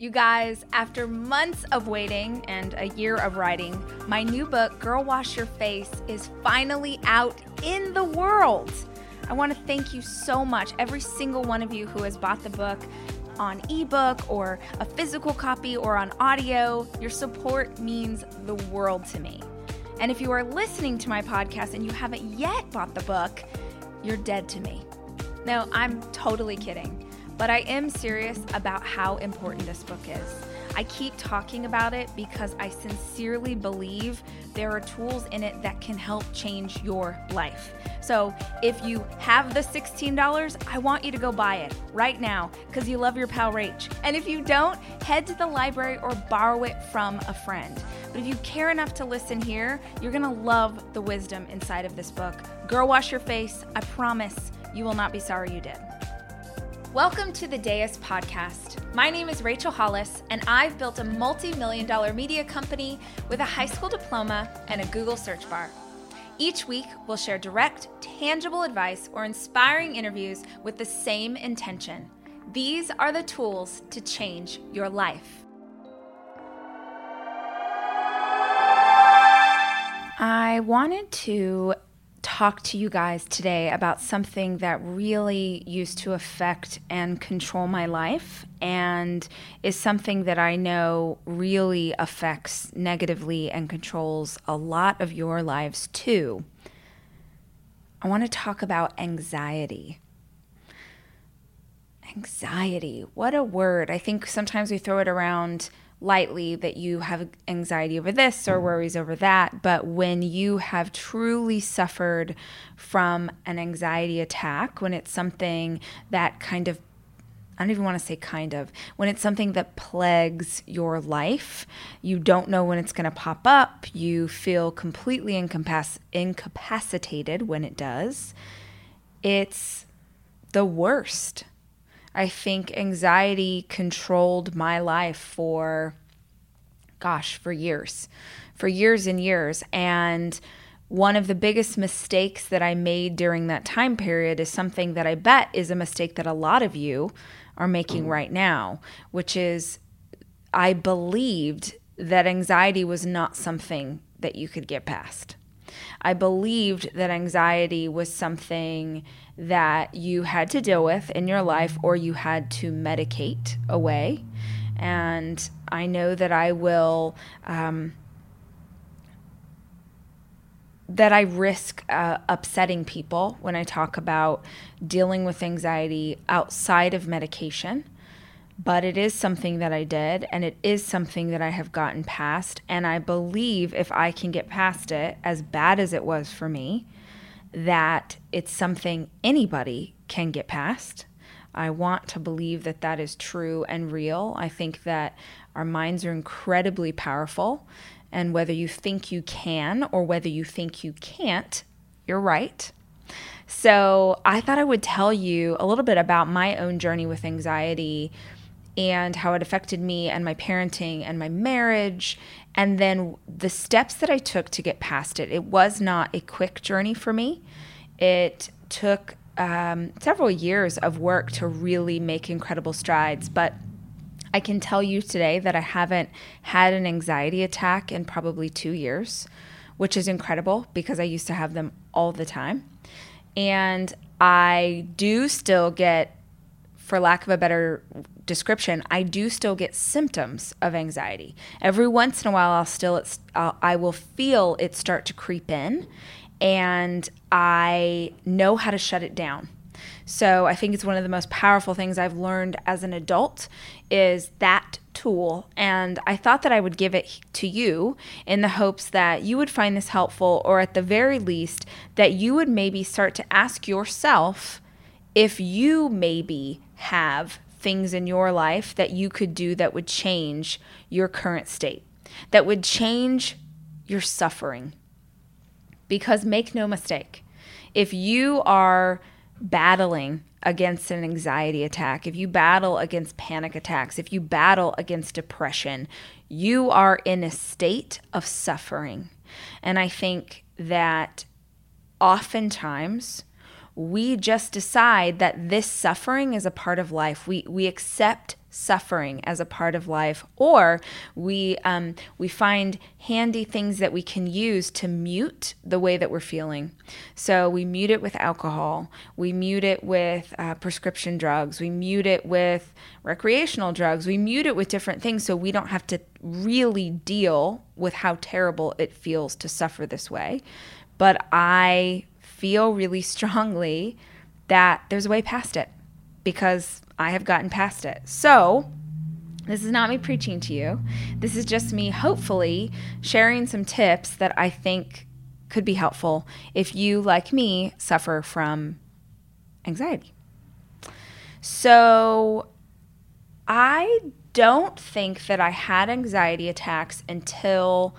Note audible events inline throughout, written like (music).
You guys, after months of waiting and a year of writing, my new book, Girl Wash Your Face, is finally out in the world. I want to thank you so much, every single one of you who has bought the book on ebook or a physical copy or on audio. Your support means the world to me. And if you are listening to my podcast and you haven't yet bought the book, you're dead to me. No, I'm totally kidding. But I am serious about how important this book is. I keep talking about it because I sincerely believe there are tools in it that can help change your life. So if you have the $16, I want you to go buy it right now because you love your pal Rach. And if you don't, head to the library or borrow it from a friend. But if you care enough to listen here, you're gonna love the wisdom inside of this book. Girl, wash your face. I promise you will not be sorry you did. Welcome to the Deus podcast. My name is Rachel Hollis, and I've built a multi million dollar media company with a high school diploma and a Google search bar. Each week, we'll share direct, tangible advice or inspiring interviews with the same intention. These are the tools to change your life. I wanted to talk to you guys today about something that really used to affect and control my life and is something that I know really affects negatively and controls a lot of your lives too. I want to talk about anxiety. Anxiety, what a word. I think sometimes we throw it around lightly that you have anxiety over this or mm-hmm. worries over that. But when you have truly suffered from an anxiety attack, when it's something that kind of I don't even want to say kind of. When it's something that plagues your life, you don't know when it's going to pop up, you feel completely incapac- incapacitated when it does. It's the worst. I think anxiety controlled my life for, gosh, for years, for years and years. And one of the biggest mistakes that I made during that time period is something that I bet is a mistake that a lot of you are making mm. right now, which is I believed that anxiety was not something that you could get past. I believed that anxiety was something that you had to deal with in your life or you had to medicate away. And I know that I will, um, that I risk uh, upsetting people when I talk about dealing with anxiety outside of medication but it is something that I did and it is something that I have gotten past. And I believe if I can get past it, as bad as it was for me, that it's something anybody can get past. I want to believe that that is true and real. I think that our minds are incredibly powerful. And whether you think you can or whether you think you can't, you're right. So I thought I would tell you a little bit about my own journey with anxiety and how it affected me and my parenting and my marriage and then the steps that I took to get past it. It was not a quick journey for me. It took um, several years of work to really make incredible strides, but I can tell you today that I haven't had an anxiety attack in probably two years, which is incredible because I used to have them all the time. And I do still get for lack of a better description, I do still get symptoms of anxiety. Every once in a while, I'll still, I'll, I will feel it start to creep in, and I know how to shut it down. So I think it's one of the most powerful things I've learned as an adult is that tool. And I thought that I would give it to you in the hopes that you would find this helpful, or at the very least, that you would maybe start to ask yourself if you maybe have things in your life that you could do that would change your current state, that would change your suffering. Because make no mistake, if you are battling against an anxiety attack, if you battle against panic attacks, if you battle against depression, you are in a state of suffering. And I think that oftentimes we just decide that this suffering is a part of life. We we accept suffering as a part of life, or we um, we find handy things that we can use to mute the way that we're feeling. So we mute it with alcohol, we mute it with uh, prescription drugs, we mute it with recreational drugs, we mute it with different things, so we don't have to really deal with how terrible it feels to suffer this way. But I feel really strongly that there's a way past it because I have gotten past it. So, this is not me preaching to you. This is just me, hopefully, sharing some tips that I think could be helpful if you, like me, suffer from anxiety. So, I don't think that I had anxiety attacks until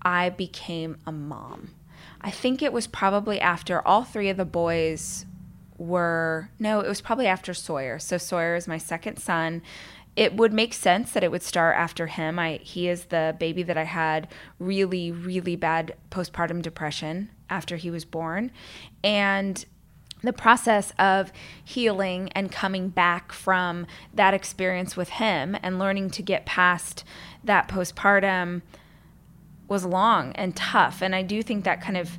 I became a mom. I think it was probably after all three of the boys were no, it was probably after Sawyer. So Sawyer is my second son. It would make sense that it would start after him. I he is the baby that I had really really bad postpartum depression after he was born. And the process of healing and coming back from that experience with him and learning to get past that postpartum was long and tough. And I do think that kind of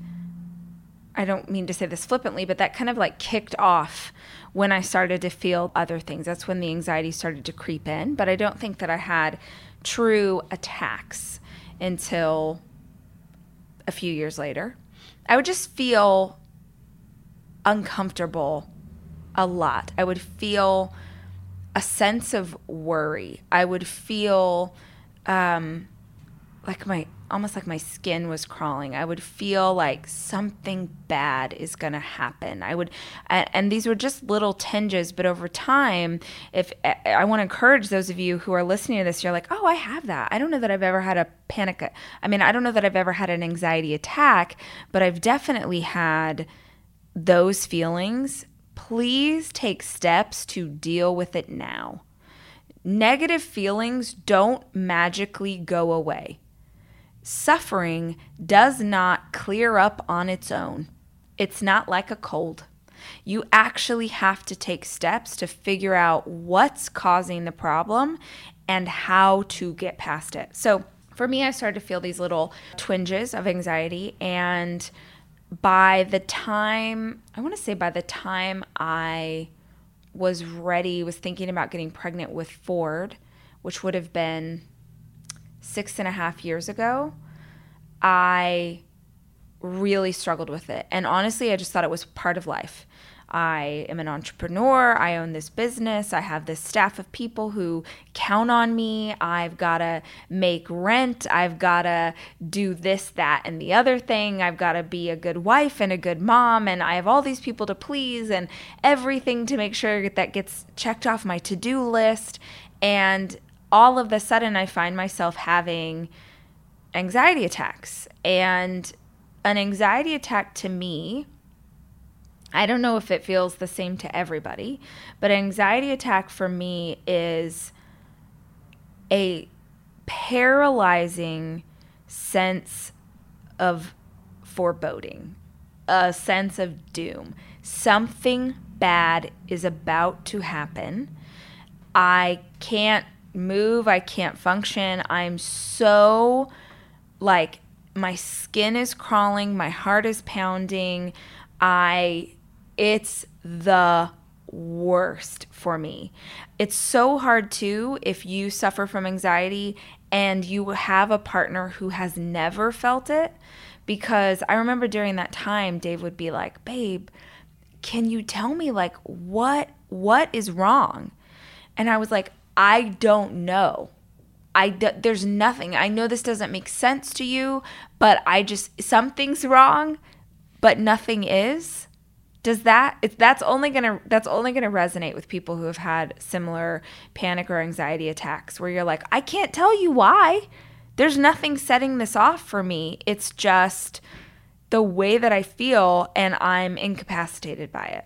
I don't mean to say this flippantly, but that kind of like kicked off when I started to feel other things. That's when the anxiety started to creep in. But I don't think that I had true attacks until a few years later. I would just feel uncomfortable a lot. I would feel a sense of worry. I would feel um, like my almost like my skin was crawling. I would feel like something bad is going to happen. I would, and these were just little tinges, but over time, if I want to encourage those of you who are listening to this, you're like, oh, I have that. I don't know that I've ever had a panic. I mean, I don't know that I've ever had an anxiety attack, but I've definitely had those feelings. Please take steps to deal with it now. Negative feelings don't magically go away Suffering does not clear up on its own. It's not like a cold. You actually have to take steps to figure out what's causing the problem and how to get past it. So, for me, I started to feel these little twinges of anxiety. And by the time, I want to say by the time I was ready, was thinking about getting pregnant with Ford, which would have been six and a half years ago, I really struggled with it. And honestly, I just thought it was part of life. I am an entrepreneur. I own this business. I have this staff of people who count on me. I've got to make rent. I've got to do this, that, and the other thing. I've got to be a good wife and a good mom. And I have all these people to please and everything to make sure that gets checked off my to do list. And all of a sudden, I find myself having anxiety attacks. And an anxiety attack to me, I don't know if it feels the same to everybody, but anxiety attack for me is a paralyzing sense of foreboding, a sense of doom. Something bad is about to happen. I can't move, I can't function. I'm so like my skin is crawling, my heart is pounding. I it's the worst for me. It's so hard too if you suffer from anxiety and you have a partner who has never felt it because I remember during that time Dave would be like, "Babe, can you tell me like what what is wrong?" And I was like, "I don't know." I there's nothing. I know this doesn't make sense to you, but I just something's wrong, but nothing is. Does that it's that's only going to that's only going to resonate with people who have had similar panic or anxiety attacks where you're like, I can't tell you why. There's nothing setting this off for me. It's just the way that I feel and I'm incapacitated by it.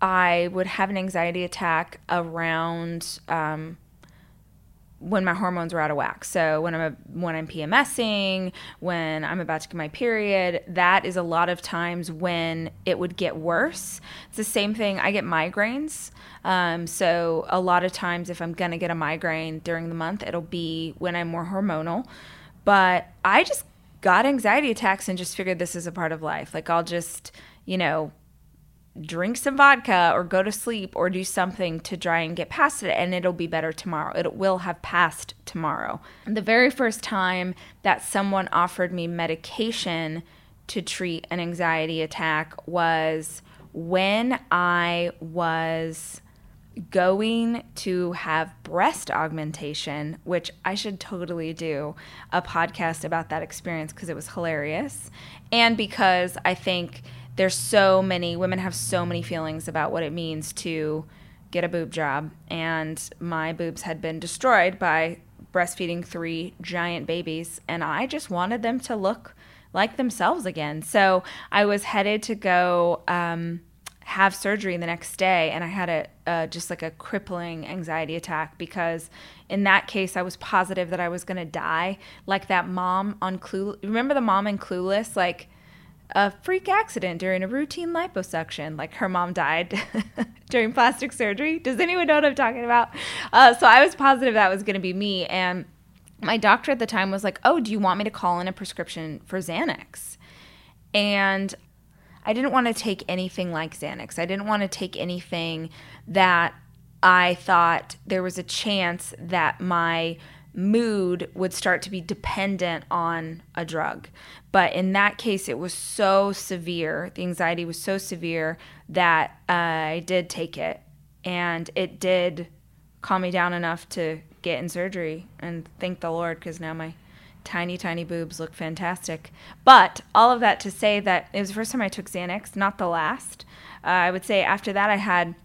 I would have an anxiety attack around um, when my hormones were out of whack. So when I'm a, when I'm PMSing, when I'm about to get my period, that is a lot of times when it would get worse. It's the same thing. I get migraines. Um, so a lot of times, if I'm gonna get a migraine during the month, it'll be when I'm more hormonal. But I just got anxiety attacks and just figured this is a part of life. Like I'll just, you know, drink some vodka or go to sleep or do something to try and get past it and it'll be better tomorrow. It will have passed tomorrow. The very first time that someone offered me medication to treat an anxiety attack was when I was going to have breast augmentation, which I should totally do a podcast about that experience because it was hilarious. And because I think there's so many women have so many feelings about what it means to get a boob job and my boobs had been destroyed by breastfeeding three giant babies and I just wanted them to look like themselves again. So I was headed to go um, have surgery the next day and I had a uh, just like a crippling anxiety attack because in that case I was positive that I was going to die like that mom on Clueless. Remember the mom in Clueless like a freak accident during a routine liposuction. Like her mom died (laughs) during plastic surgery. Does anyone know what I'm talking about? Uh, so I was positive that was going to be me. And my doctor at the time was like, Oh, do you want me to call in a prescription for Xanax? And I didn't want to take anything like Xanax. I didn't want to take anything that I thought there was a chance that my mood would start to be dependent on a drug. But in that case, it was so severe, the anxiety was so severe that uh, I did take it. And it did calm me down enough to get in surgery. And thank the Lord, because now my tiny, tiny boobs look fantastic. But all of that to say that it was the first time I took Xanax, not the last. Uh, I would say after that, I had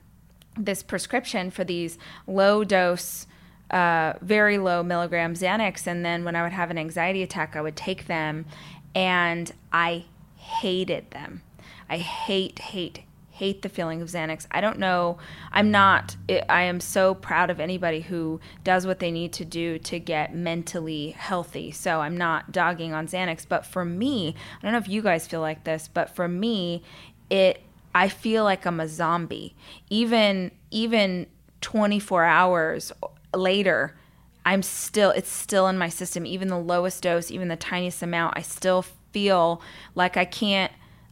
this prescription for these low dose uh, very low milligram Xanax. And then when I would have an anxiety attack, I would take them and I hated them. I hate, hate, hate the feeling of Xanax. I don't know. I'm not, I am so proud of anybody who does what they need to do to get mentally healthy. So I'm not dogging on Xanax. But for me, I don't know if you guys feel like this, but for me, it, I feel like I'm a zombie. Even, even 24 hours later, I'm still, it's still in my system. Even the lowest dose, even the tiniest amount, I still feel like I can't,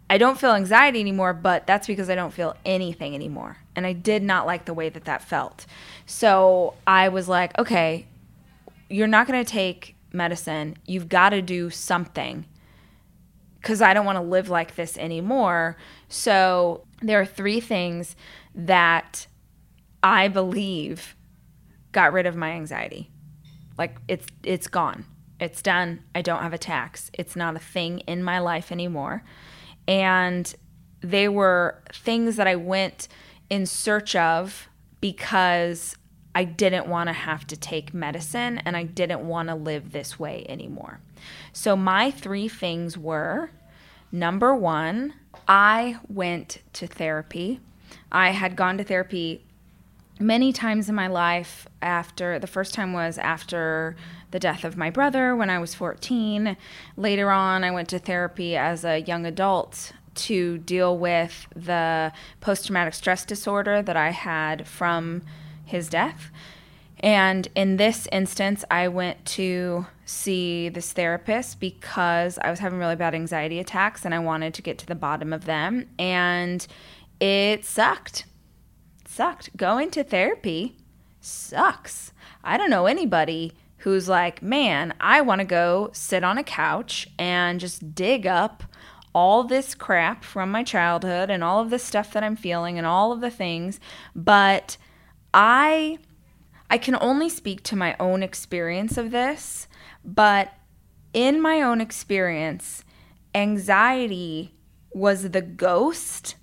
I don't feel anxiety anymore, but that's because I don't feel anything anymore. And I did not like the way that that felt. So I was like, okay, you're not going to take medicine. You've got to do something because I don't want to live like this anymore. So there are three things that I believe got rid of my anxiety. Like it's it's gone. It's done. I don't have attacks. It's not a thing in my life anymore. And they were things that I went in search of because I didn't want to have to take medicine and I didn't want to live this way anymore. So my three things were Number one, I went to therapy. I had gone to therapy many times in my life after the first time was after the death of my brother when I was 14. Later on, I went to therapy as a young adult to deal with the post traumatic stress disorder that I had from his death. And in this instance, I went to see this therapist because I was having really bad anxiety attacks and I wanted to get to the bottom of them. And it sucked. Sucked. Going to therapy sucks. I don't know anybody who's like, man, I want to go sit on a couch and just dig up all this crap from my childhood and all of the stuff that I'm feeling and all of the things. But I I can only speak to my own experience of this, but in my own experience, anxiety was the ghost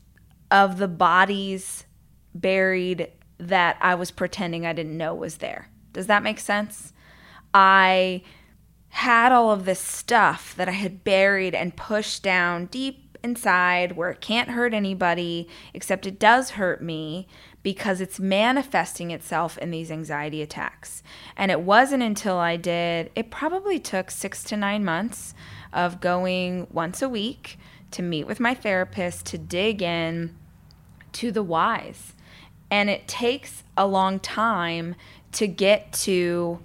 of the bodies buried that I was pretending I didn't know was there. Does that make sense? I had all of this stuff that I had buried and pushed down deep inside where it can't hurt anybody, except it does hurt me because it's manifesting itself in these anxiety attacks. And it wasn't until I did, it probably took six to nine months of going once a week to meet with my therapist to dig in to the whys. And it takes a long time to get to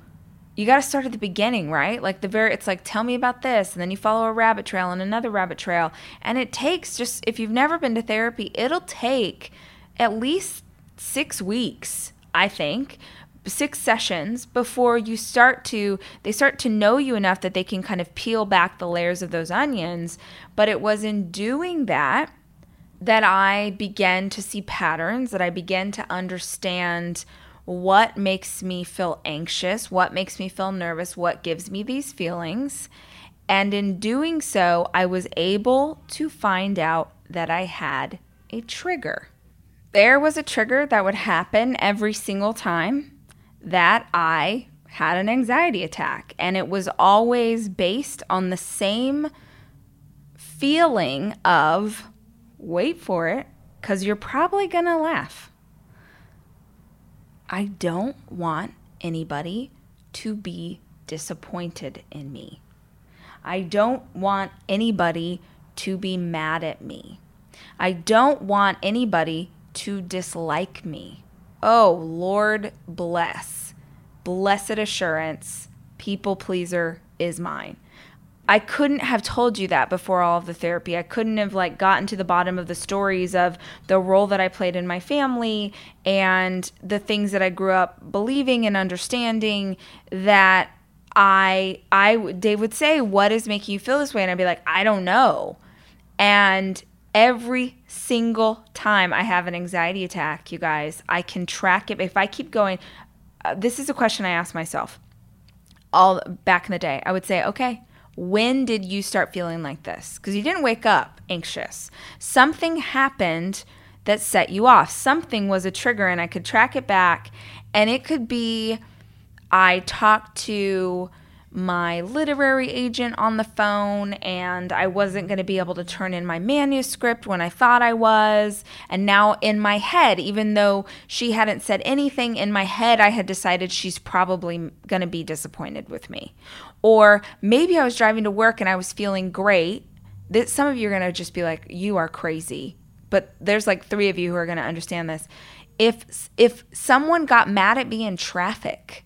you got to start at the beginning, right? Like the very, it's like, tell me about this. And then you follow a rabbit trail and another rabbit trail. And it takes just, if you've never been to therapy, it'll take at least six weeks, I think, six sessions before you start to they start to know you enough that they can kind of peel back the layers of those onions but it was in doing that that I began to see patterns that I began to understand what makes me feel anxious what makes me feel nervous what gives me these feelings and in doing so I was able to find out that I had a trigger there was a trigger that would happen every single time that I had an anxiety attack. And it was always based on the same feeling of wait for it, because you're probably going to laugh. I don't want anybody to be disappointed in me. I don't want anybody to be mad at me. I don't want anybody to dislike me. Oh, Lord bless. Blessed assurance, people pleaser is mine. I couldn't have told you that before all of the therapy. I couldn't have like gotten to the bottom of the stories of the role that I played in my family and the things that I grew up believing and understanding that I I they would say what is making you feel this way and I'd be like I don't know. And every single time I have an anxiety attack, you guys, I can track it. If I keep going, uh, this is a question I ask myself all back in the day. I would say, okay, when did you start feeling like this? Because you didn't wake up anxious. Something happened that set you off. Something was a trigger, and I could track it back. And it could be I talked to my literary agent on the phone and I wasn't going to be able to turn in my manuscript when I thought I was. And now in my head, even though she hadn't said anything, in my head, I had decided she's probably going to be disappointed with me. Or maybe I was driving to work and I was feeling great. That some of you are going to just be like, you are crazy. But there's like three of you who are going to understand this. If if someone got mad at me in traffic,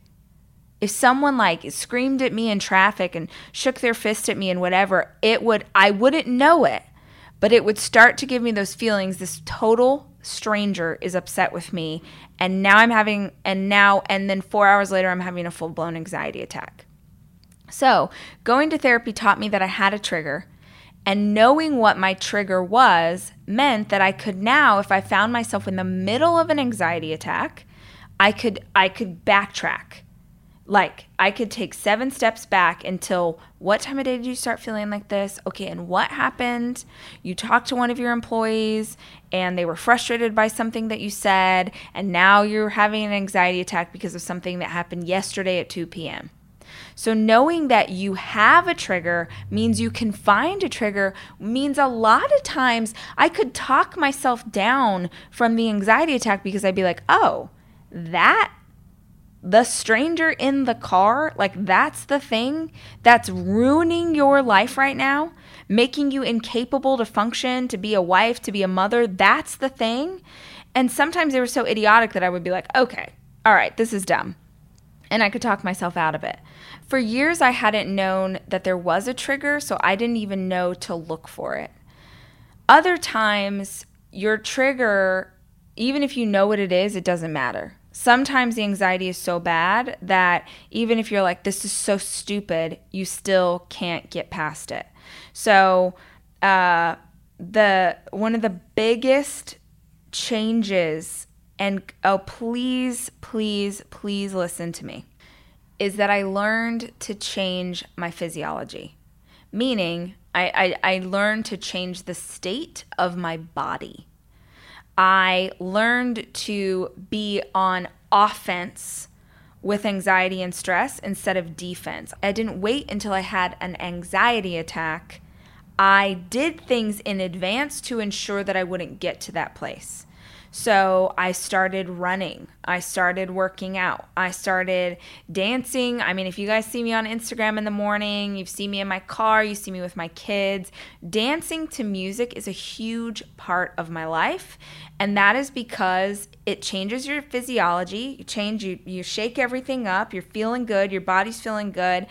if someone like screamed at me in traffic and shook their fist at me and whatever, it would I wouldn't know it, but it would start to give me those feelings this total stranger is upset with me and now I'm having and now and then 4 hours later I'm having a full-blown anxiety attack. So, going to therapy taught me that I had a trigger and knowing what my trigger was meant that I could now if I found myself in the middle of an anxiety attack, I could I could backtrack like I could take seven steps back until what time of day did you start feeling like this? Okay, and what happened? You talked to one of your employees and they were frustrated by something that you said, and now you're having an anxiety attack because of something that happened yesterday at 2 p.m. So, knowing that you have a trigger means you can find a trigger, means a lot of times I could talk myself down from the anxiety attack because I'd be like, oh, that the stranger in the car, like that's the thing that's ruining your life right now, making you incapable to function, to be a wife, to be a mother. That's the thing. And sometimes they were so idiotic that I would be like, okay, all right, this is dumb. And I could talk myself out of it. For years, I hadn't known that there was a trigger, so I didn't even know to look for it. Other times, your trigger, even if you know what it is, it doesn't matter sometimes the anxiety is so bad that even if you're like, this is so stupid, you still can't get past it. So, uh, the one of the biggest changes, and oh, please, please, please listen to me, is that I learned to change my physiology. Meaning, I, I, I learned to change the state of my body. I learned to be on offense with anxiety and stress instead of defense. I didn't wait until I had an anxiety attack. I did things in advance to ensure that I wouldn't get to that place. So I started running. I started working out. I started dancing. I mean, if you guys see me on Instagram in the morning, you've seen me in my car, you see me with my kids. Dancing to music is a huge part of my life. And that is because it changes your physiology. You change, you, you shake everything up. You're feeling good. Your body's feeling good.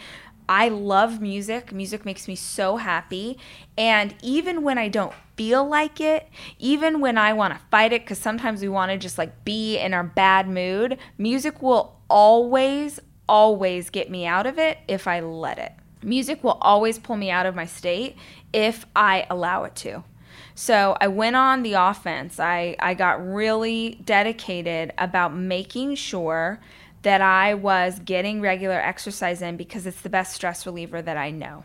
I love music. Music makes me so happy. And even when I don't feel like it, even when I want to fight it, because sometimes we want to just like be in our bad mood, music will always, always get me out of it if I let it. Music will always pull me out of my state if I allow it to. So I went on the offense. I, I got really dedicated about making sure that I was getting regular exercise in because it's the best stress reliever that I know.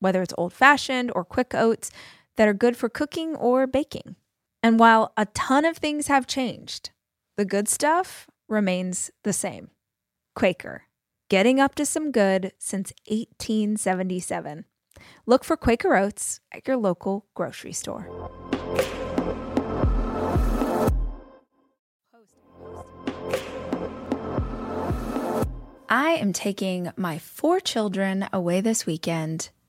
whether it's old fashioned or quick oats that are good for cooking or baking. And while a ton of things have changed, the good stuff remains the same. Quaker getting up to some good since 1877. Look for Quaker Oats at your local grocery store. I am taking my four children away this weekend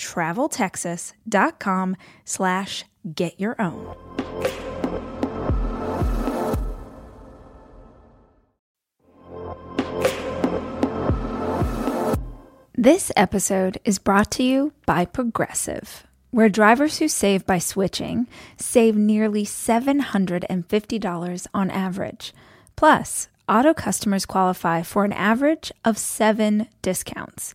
traveltexas.com slash get your own. This episode is brought to you by Progressive, where drivers who save by switching save nearly $750 on average. Plus, auto customers qualify for an average of seven discounts.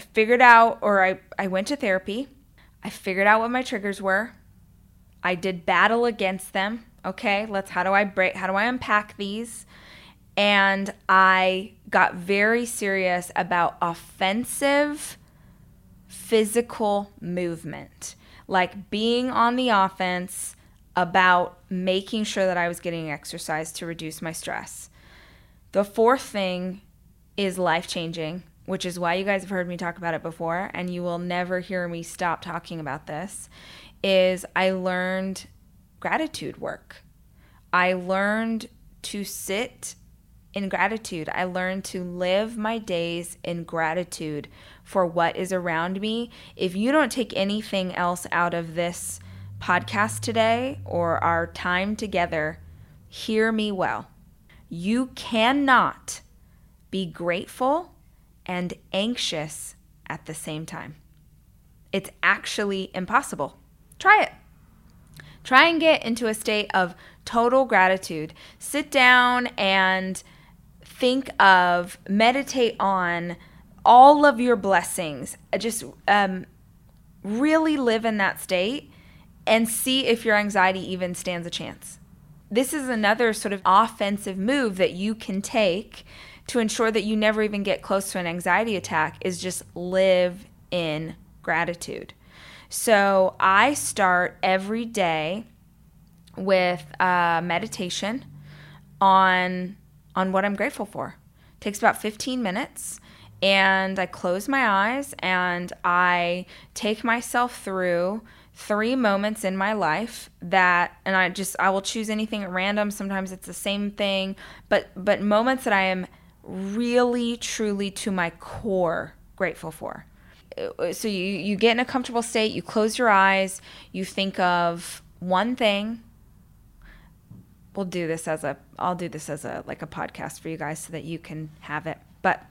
I figured out, or I, I went to therapy. I figured out what my triggers were. I did battle against them. Okay, let's, how do I break, how do I unpack these? And I got very serious about offensive physical movement, like being on the offense about making sure that I was getting exercise to reduce my stress. The fourth thing is life changing which is why you guys have heard me talk about it before, and you will never hear me stop talking about this, is I learned gratitude work. I learned to sit in gratitude. I learned to live my days in gratitude for what is around me. If you don't take anything else out of this podcast today or our time together, hear me well. You cannot be grateful and anxious at the same time. It's actually impossible. Try it. Try and get into a state of total gratitude. Sit down and think of, meditate on all of your blessings. Just um, really live in that state and see if your anxiety even stands a chance. This is another sort of offensive move that you can take to ensure that you never even get close to an anxiety attack is just live in gratitude. So I start every day with uh, meditation on on what I'm grateful for. It takes about 15 minutes and I close my eyes and I take myself through three moments in my life that and I just I will choose anything at random sometimes it's the same thing but but moments that I am really, truly to my core grateful for. Uh, so you, you get in a comfortable state, you close your eyes, you think of one thing. We'll do this as a I'll do this as a like a podcast for you guys so that you can have it. But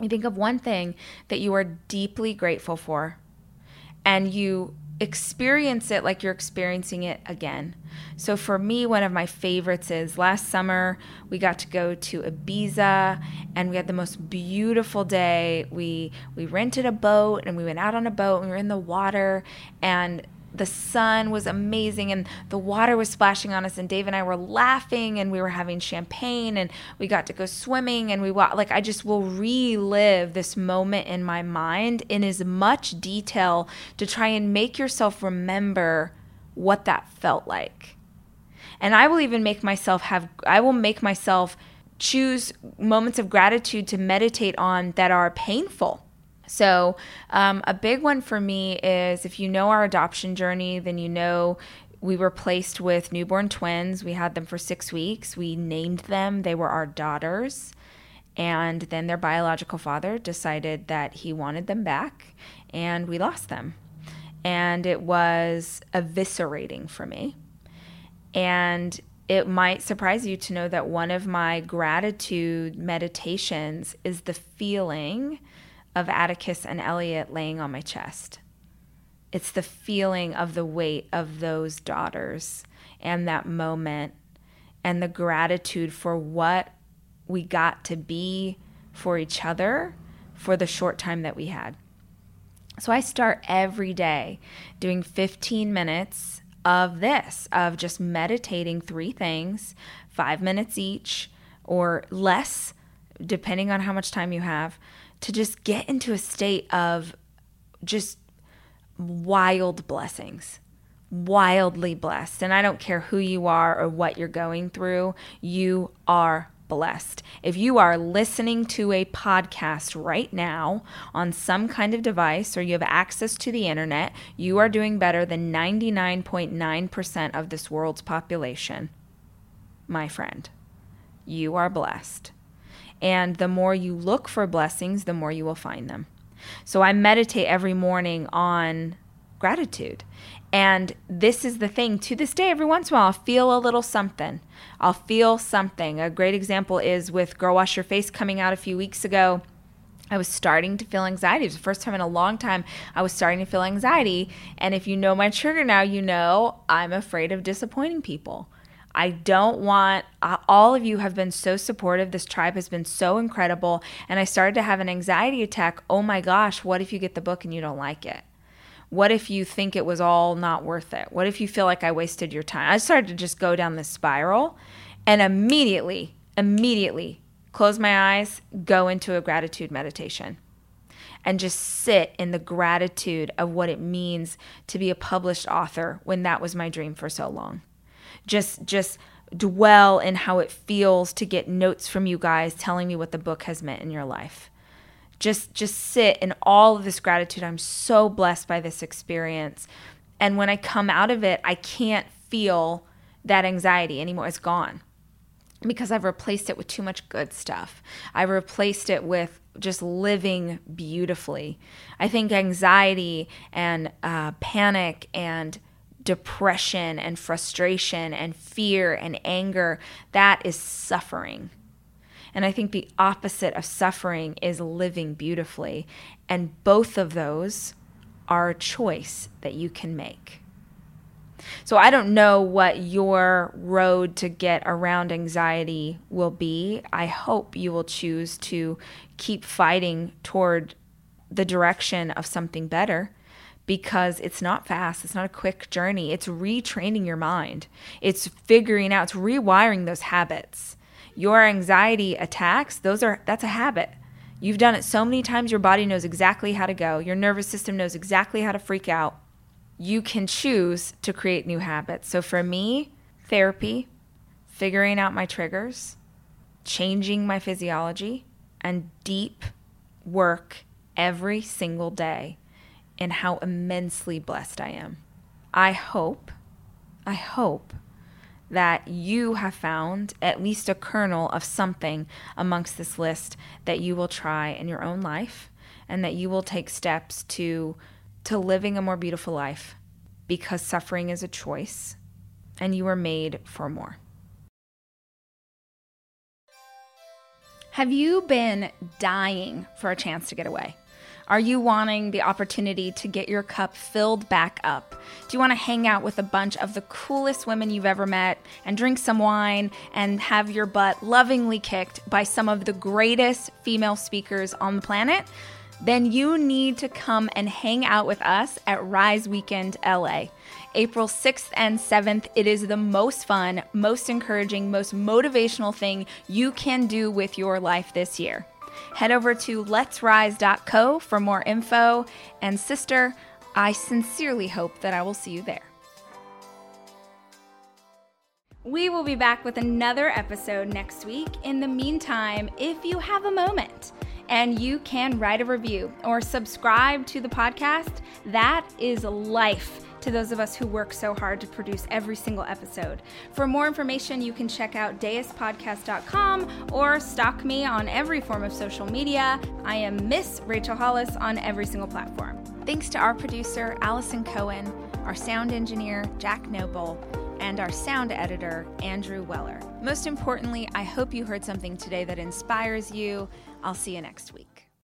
you think of one thing that you are deeply grateful for and you experience it like you're experiencing it again. So for me, one of my favorites is last summer we got to go to Ibiza and we had the most beautiful day. We we rented a boat and we went out on a boat and we were in the water and the sun was amazing and the water was splashing on us and Dave and I were laughing and we were having champagne and we got to go swimming and we like I just will relive this moment in my mind in as much detail to try and make yourself remember what that felt like. And I will even make myself have I will make myself choose moments of gratitude to meditate on that are painful so, um, a big one for me is if you know our adoption journey, then you know we were placed with newborn twins. We had them for six weeks. We named them, they were our daughters. And then their biological father decided that he wanted them back, and we lost them. And it was eviscerating for me. And it might surprise you to know that one of my gratitude meditations is the feeling of Atticus and Elliot laying on my chest. It's the feeling of the weight of those daughters and that moment and the gratitude for what we got to be for each other for the short time that we had. So I start every day doing 15 minutes of this, of just meditating three things, five minutes each or less, depending on how much time you have, to just get into a state of just wild blessings wildly blessed. And I don't care who you are or what you're going through, you are blessed. If you are listening to a podcast right now on some kind of device or you have access to the internet, you are doing better than 99.9% of this world's population. My friend, you are blessed. And the more you look for blessings, the more you will find them. So I meditate every morning on gratitude. And this is the thing to this day, every once in a while, I'll feel a little something. I'll feel something. A great example is with Girl Wash Your Face coming out a few weeks ago. I was starting to feel anxiety. It was the first time in a long time I was starting to feel anxiety. And if you know my trigger now, you know I'm afraid of disappointing people. I don't want, uh, all of you have been so supportive. This tribe has been so incredible. And I started to have an anxiety attack. Oh my gosh, what if you get the book and you don't like it? What if you think it was all not worth it? What if you feel like I wasted your time? I started to just go down this spiral and immediately, immediately close my eyes, go into a gratitude meditation and just sit in the gratitude of what it means to be a published author when that was my dream for so long. Just just dwell in how it feels to get notes from you guys telling me what the book has meant in your life. Just just sit in all of this gratitude. I'm so blessed by this experience. And when i come out of it i can't feel that anxiety anymore. It's gone because i've replaced it with too much good stuff. I've replaced it with just living beautifully. I think anxiety and uh, panic and depression and frustration and fear and anger that is suffering and I think the opposite of suffering is living beautifully. And both of those are a choice that you can make. So I don't know what your road to get around anxiety will be. I hope you will choose to keep fighting toward the direction of something better because it's not fast. It's not a quick journey. It's retraining your mind. It's figuring out, it's rewiring those habits your anxiety attacks, those are that's a habit. You've done it so many times your body knows exactly how to go. Your nervous system knows exactly how to freak out. You can choose to create new habits. So for me, therapy, figuring out my triggers, changing my physiology, and deep work every single day in how immensely blessed I am. I hope, I hope that you have found at least a kernel of something amongst this list that you will try in your own life and that you will take steps to to living a more beautiful life because suffering is a choice and you are made for more. Have you been dying for a chance to get away? Are you wanting the opportunity to get your cup filled back up? Do you want to hang out with a bunch of the coolest women you've ever met and drink some wine and have your butt lovingly kicked by some of the greatest female speakers on the planet? Then you need to come and hang out with us at Rise Weekend LA. April 6th and 7th. It is the most fun, most encouraging, most motivational thing you can do with your life this year. Head over to letsrise.co for more info. And, sister, I sincerely hope that I will see you there. We will be back with another episode next week. In the meantime, if you have a moment and you can write a review or subscribe to the podcast, that is life to those of us who work so hard to produce every single episode. For more information, you can check out deuspodcast.com or stalk me on every form of social media. I am Miss Rachel Hollis on every single platform. Thanks to our producer, Allison Cohen, our sound engineer, Jack Noble, and our sound editor, Andrew Weller. Most importantly, I hope you heard something today that inspires you. I'll see you next week.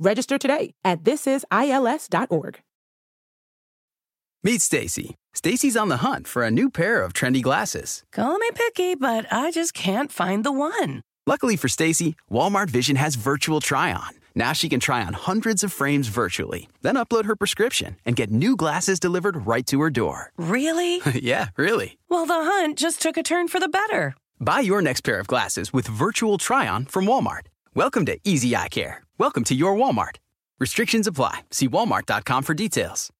Register today at thisisils.org. Meet Stacy. Stacy's on the hunt for a new pair of trendy glasses. Call me picky, but I just can't find the one. Luckily for Stacy, Walmart Vision has virtual try-on. Now she can try on hundreds of frames virtually, then upload her prescription and get new glasses delivered right to her door. Really? (laughs) yeah, really. Well, the hunt just took a turn for the better. Buy your next pair of glasses with virtual try-on from Walmart. Welcome to Easy Eye Care. Welcome to your Walmart. Restrictions apply. See walmart.com for details.